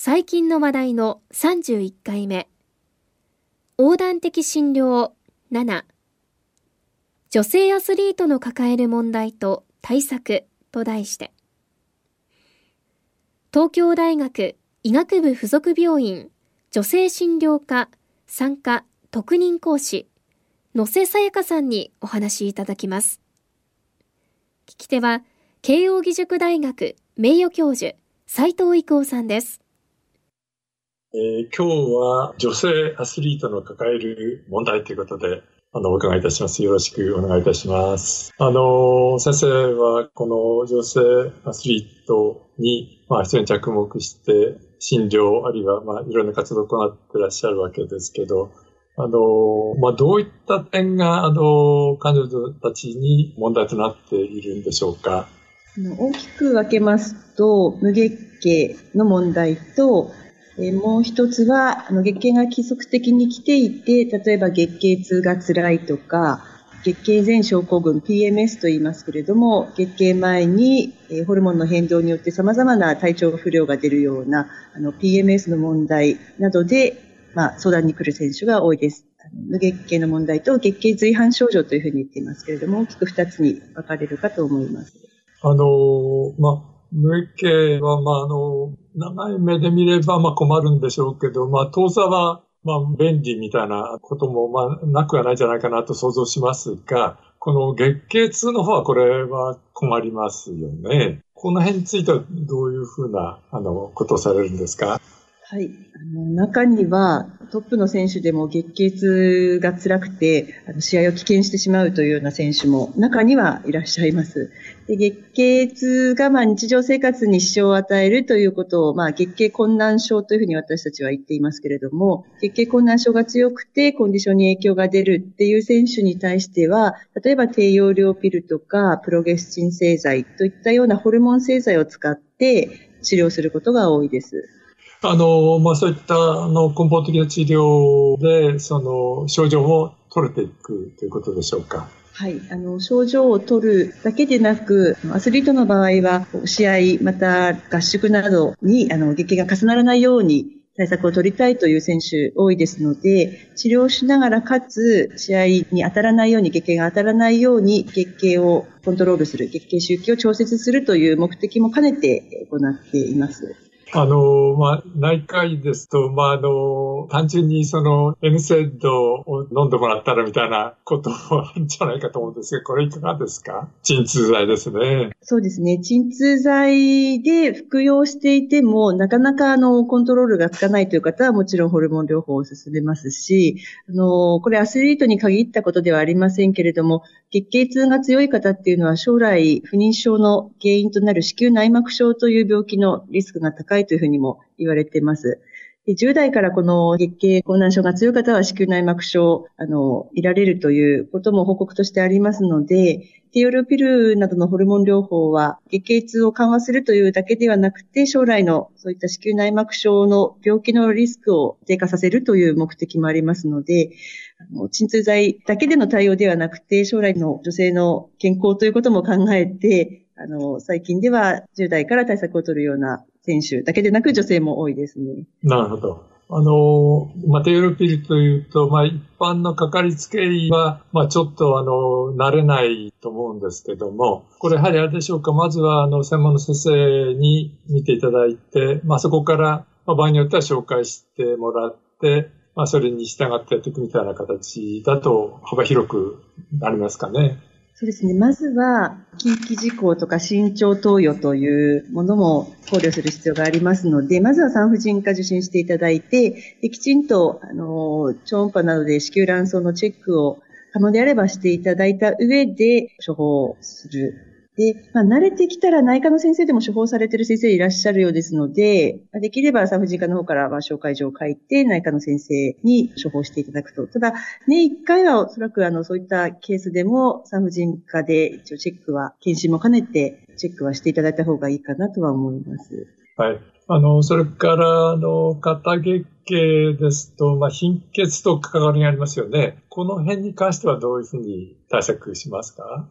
最近の話題の31回目横断的診療。7女性アスリートの抱える問題と対策と題して。東京大学医学部附属病院女性診療科参加特任講師野瀬さやかさんにお話しいただきます。聞き手は慶應義塾大学名誉教授斉藤育夫さんです。えー、今日は女性アスリートの抱える問題ということで、あの、お伺いいたします。よろしくお願いいたします。あの、先生はこの女性アスリートに、まあ、非常に着目して、診療、あるいは、まあ、いろんな活動を行ってらっしゃるわけですけど、あの、まあ、どういった点が、あの、彼女たちに問題となっているんでしょうか？大きく分けますと、無月経の問題と、えもう一つは、あの、月経が規則的に来ていて、例えば月経痛が辛いとか、月経前症候群 PMS と言いますけれども、月経前に、えホルモンの変動によって様々な体調不良が出るような、あの、PMS の問題などで、まあ、相談に来る選手が多いです。無月経の問題と月経随伴症状というふうに言っていますけれども、大きく二つに分かれるかと思います。あの、ま、無月経は、まあ、あの、長い目で見れば、まあ困るんでしょうけど、まあ、当座は、まあ、便利みたいなことも、まあ、なくはないんじゃないかなと想像しますが、この月経痛の方はこれは困りますよね。この辺についてはどういうふうな、あの、ことをされるんですか？はい。あの、中には、トップの選手でも月経痛が辛くて、あの試合を棄権してしまうというような選手も中にはいらっしゃいます。で月経痛がまあ日常生活に支障を与えるということを、まあ、月経困難症というふうに私たちは言っていますけれども、月経困難症が強くてコンディションに影響が出るっていう選手に対しては、例えば低用量ピルとかプロゲスチン製剤といったようなホルモン製剤を使って治療することが多いです。あの、まあ、そういったあの根本的な治療で、その症状も取れていくということでしょうか。はい。あの、症状を取るだけでなく、アスリートの場合は、試合、また合宿などに、あの、月経が重ならないように対策を取りたいという選手多いですので、治療しながらかつ、試合に当たらないように、月経が当たらないように、月経をコントロールする、月経周期を調節するという目的も兼ねて行っています。あの、まあ、内科医ですと、まあ、あの、単純にその N セッドを飲んでもらったらみたいなことはあるんじゃないかと思うんですが、これいかがですか？鎮痛剤ですね。そうですね。鎮痛剤で服用していても、なかなかあの、コントロールがつかないという方はもちろんホルモン療法を進めますし、あの、これアスリートに限ったことではありませんけれども、月経痛が強い方っていうのは将来不妊症の原因となる子宮内膜症という病気のリスクが高いというふうにも言われています。10代からこの月経困難症が強い方は子宮内膜症、あの、いられるということも報告としてありますので、低用量ピルなどのホルモン療法は月経痛を緩和するというだけではなくて、将来のそういった子宮内膜症の病気のリスクを低下させるという目的もありますので、鎮痛剤だけでの対応ではなくて、将来の女性の健康ということも考えて、あの、最近では10代から対策を取るような選手だけでなく女性も多いですね。なるほど。あの、まあ、テールピルというと、まあ、一般のかかりつけ医は、まあ、ちょっと、あの、慣れないと思うんですけども、これやはりあれでしょうか、まずは、あの、専門の先生に見ていただいて、まあ、そこから、ま、場合によっては紹介してもらって、まあ、それに従ってやっていくみたいな形だと幅広くなりますかね。そうですね。まずは、近畿事項とか身長投与というものも考慮する必要がありますので、まずは産婦人科受診していただいて、できちんと、あの、超音波などで子宮卵巣のチェックを可能であればしていただいた上で処方するで、まあ、慣れてきたら内科の先生でも処方されてる先生いらっしゃるようですので、できれば産婦人科の方からは紹介状を書いて内科の先生に処方していただくと。ただ、年1回はおそらくあのそういったケースでも産婦人科で一応チェックは、検診も兼ねてチェックはしていただいた方がいいかなとは思います。はい。あの、それから、あの、肩月経ですと、まあ、貧血と関わりがありますよね。この辺に関してはどういうふうに対策しますか？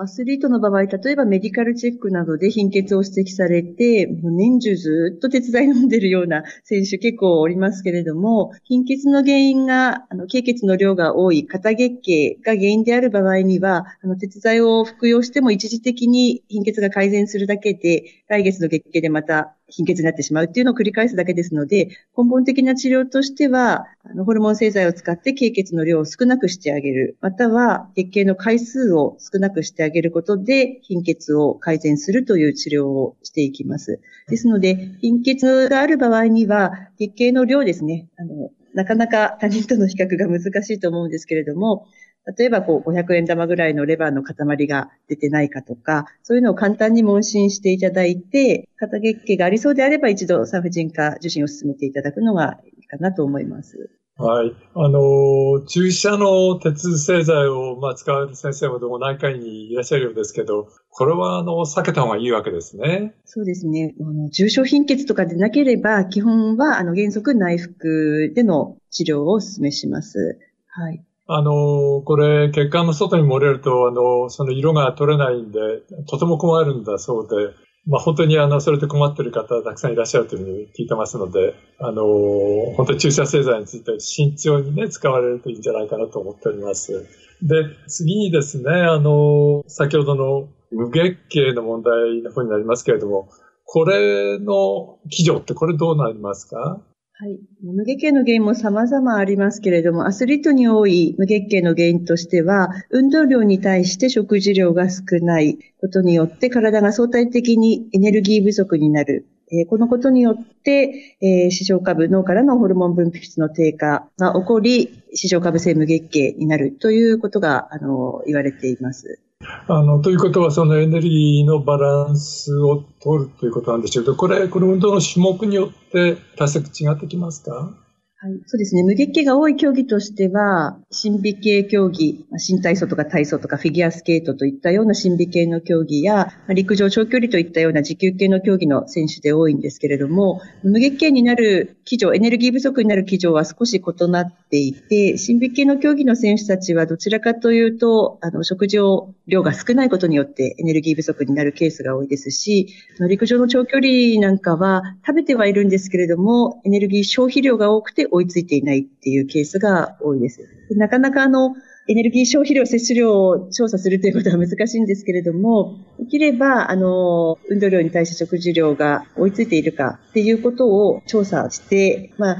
アスリートの場合、例えばメディカルチェックなどで貧血を指摘されて、年中ずっと鉄剤飲んでるような選手結構おりますけれども、貧血の原因が、あの、経血の量が多い肩月経が原因である場合には、あの、鉄剤を服用しても一時的に貧血が改善するだけで、来月の月経でまた貧血になってしまうっていうのを繰り返すだけですので、根本的な治療としては、あのホルモン製剤を使って経血の量を少なくしてあげる、または月経の回数を少なくしてあげることで貧血を改善するという治療をしていきます。ですので、貧血がある場合には、月経の量ですね、あの、なかなか他人との比較が難しいと思うんですけれども、例えばこう500円玉ぐらいのレバーの塊が出てないかとか、そういうのを簡単に問診していただいて、肩月経がありそうであれば一度産婦人科受診を進めていただくのがいいかなと思います。はい。あの、注射の鉄製剤を、まあ、使われる先生もどうも内科医にいらっしゃるようですけど、これは、あの、避けた方がいいわけですね。そうですね。あの重症貧血とかでなければ、基本は、あの、原則内服での治療をお勧めします。はい。あの、これ、血管の外に漏れると、あの、その色が取れないんで、とても困るんだそうで、まあ本当にあの、それで困ってる方たくさんいらっしゃるというふうに聞いてますので、あの、本当に注射製剤について慎重にね、使われるといいんじゃないかなと思っております。で、次にですね、あの、先ほどの無月経の問題の方になりますけれども、これの基準ってこれどうなりますか？はい。無月経の原因も様々ありますけれども、アスリートに多い無月経の原因としては、運動量に対して食事量が少ないことによって体が相対的にエネルギー不足になる。えこのことによって、えー、視床下部脳からのホルモン分泌の低下が起こり、視床下部性無月経になるということが、あの、言われています。あの、ということは、そのエネルギーのバランスを取るということなんでしょうけど、これ、この運動の種目によって対策違ってきますか？はい、そうですね。無月経が多い競技としては、心美系競技、新体操とか体操とかフィギュアスケートといったような心美系の競技や、陸上長距離といったような持久系の競技の選手で多いんですけれども、無月経になる基準、エネルギー不足になる基準は少し異なっていて、心美系の競技の選手たちはどちらかというと、あの、食事を量が少ないことによってエネルギー不足になるケースが多いですし、陸上の長距離なんかは食べてはいるんですけれども、エネルギー消費量が多くて追いついていないっていうケースが多いです。なかなかあの、エネルギー消費量、摂取量を調査するということは難しいんですけれども、できれば、あの、運動量に対して食事量が追いついているかっていうことを調査して、まあ、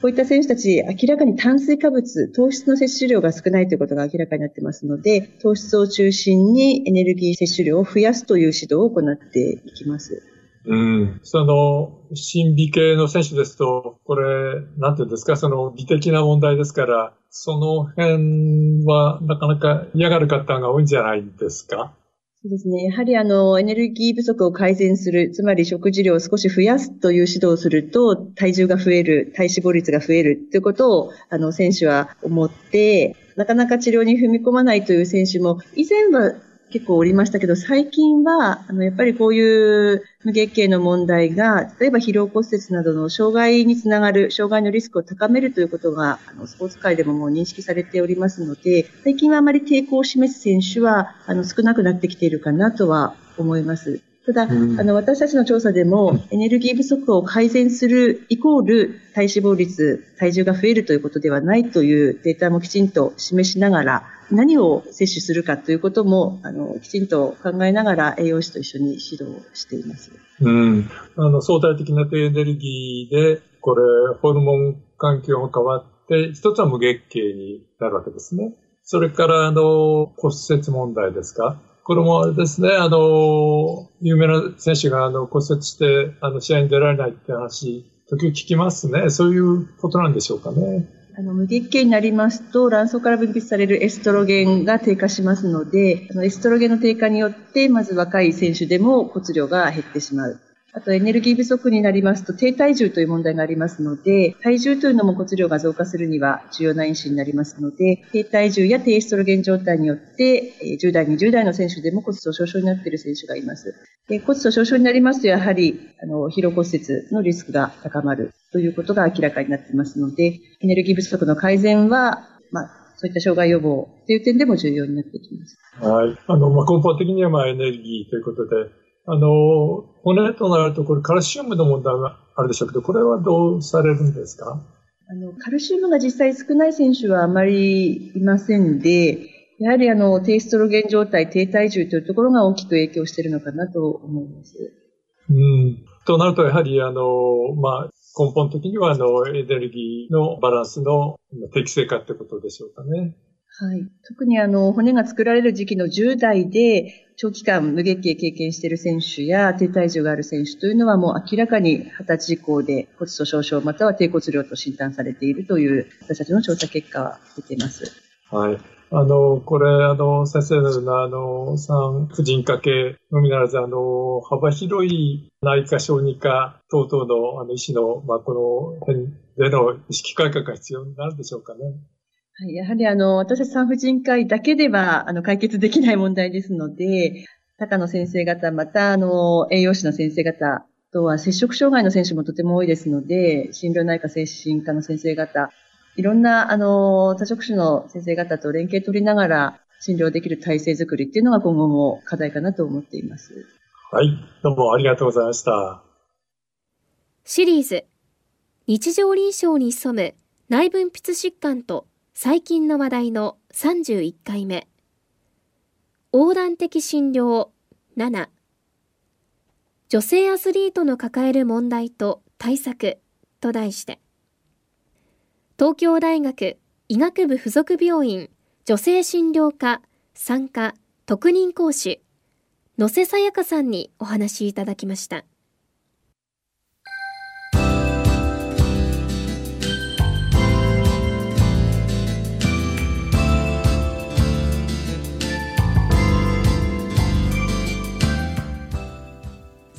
こういった選手たち、明らかに炭水化物、糖質の摂取量が少ないということが明らかになってますので、糖質を中心にエネルギー摂取量を増やすという指導を行っていきます。うん。その、心美系の選手ですと、これ、なんていうんですか、その美的な問題ですから、その辺はなかなか嫌がる方が多いんじゃないですか？そうですね。やはりあの、エネルギー不足を改善する、つまり食事量を少し増やすという指導をすると、体重が増える、体脂肪率が増えるということを、あの、選手は思って、なかなか治療に踏み込まないという選手も、以前は結構おりましたけど、最近は、あの、やっぱりこういう無月経の問題が、例えば疲労骨折などの障害につながる、障害のリスクを高めるということが、あの、スポーツ界でももう認識されておりますので、最近はあまり抵抗を示す選手は、あの、少なくなってきているかなとは思います。ただ、うん、あの、私たちの調査でも、エネルギー不足を改善するイコール体脂肪率、体重が増えるということではないというデータもきちんと示しながら、何を摂取するかということも、あの、きちんと考えながら栄養士と一緒に指導しています。うん。あの、相対的な低エネルギーで、これ、ホルモン環境が変わって、一つは無月経になるわけですね。それから、あの、骨折問題ですか？これもあれですね、あの、有名な選手があの骨折して、あの、試合に出られないって話、時々聞きますね。そういうことなんでしょうかね。あの無月経になりますと、卵巣から分泌されるエストロゲンが低下しますので、あのエストロゲンの低下によって、まず若い選手でも骨量が減ってしまう。あとエネルギー不足になりますと低体重という問題がありますので、体重というのも骨量が増加するには重要な因子になりますので、低体重や低エストロゲン状態によって、10代、20代の選手でも骨粗鬆症になっている選手がいます。で骨粗鬆症になりますと、やはり、あの、疲労骨折のリスクが高まるということが明らかになっていますので、エネルギー不足の改善は、まあ、そういった障害予防という点でも重要になってきます。はい。あの、まあ、根本的には、まあ、エネルギーということで、あの、骨となると、これカルシウムの問題があるでしょうけど、これはどうされるんですか？あの、カルシウムが実際少ない選手はあまりいませんで、やはりあの、低ストロゲン状態、低体重というところが大きく影響しているのかなと思います。うん。となると、やはりあの、まあ、根本的にはあの、エネルギーのバランスの適正化ってことでしょうかね。はい。特にあの、骨が作られる時期の10代で、長期間無月経経験している選手や低体重がある選手というのはもう明らかに20歳以降で骨粗鬆症または低骨量と診断されているという私たちの調査結果は出ています。はい。あの、これ、あの、先生のような、あの、産婦人科系のみならず、あの、幅広い内科、小児科等々の、あの、医師の、まあ、この辺での意識改革が必要になるでしょうかね。やはりあの、私たち産婦人科医だけでは、あの、解決できない問題ですので、高野先生方、またあの、栄養士の先生方、とは摂食障害の選手もとても多いですので、心療内科精神科の先生方、いろんなあの、多職種の先生方と連携取りながら診療できる体制づくりっていうのが今後も課題かなと思っています。はい、どうもありがとうございました。シリーズ、日常臨床に潜む内分泌疾患と最近の話題の31回目。横断的診療7女性アスリートの抱える問題と対策と題して。東京大学医学部附属病院女性診療科産科特任講師野瀬さやかさんにお話いただきました。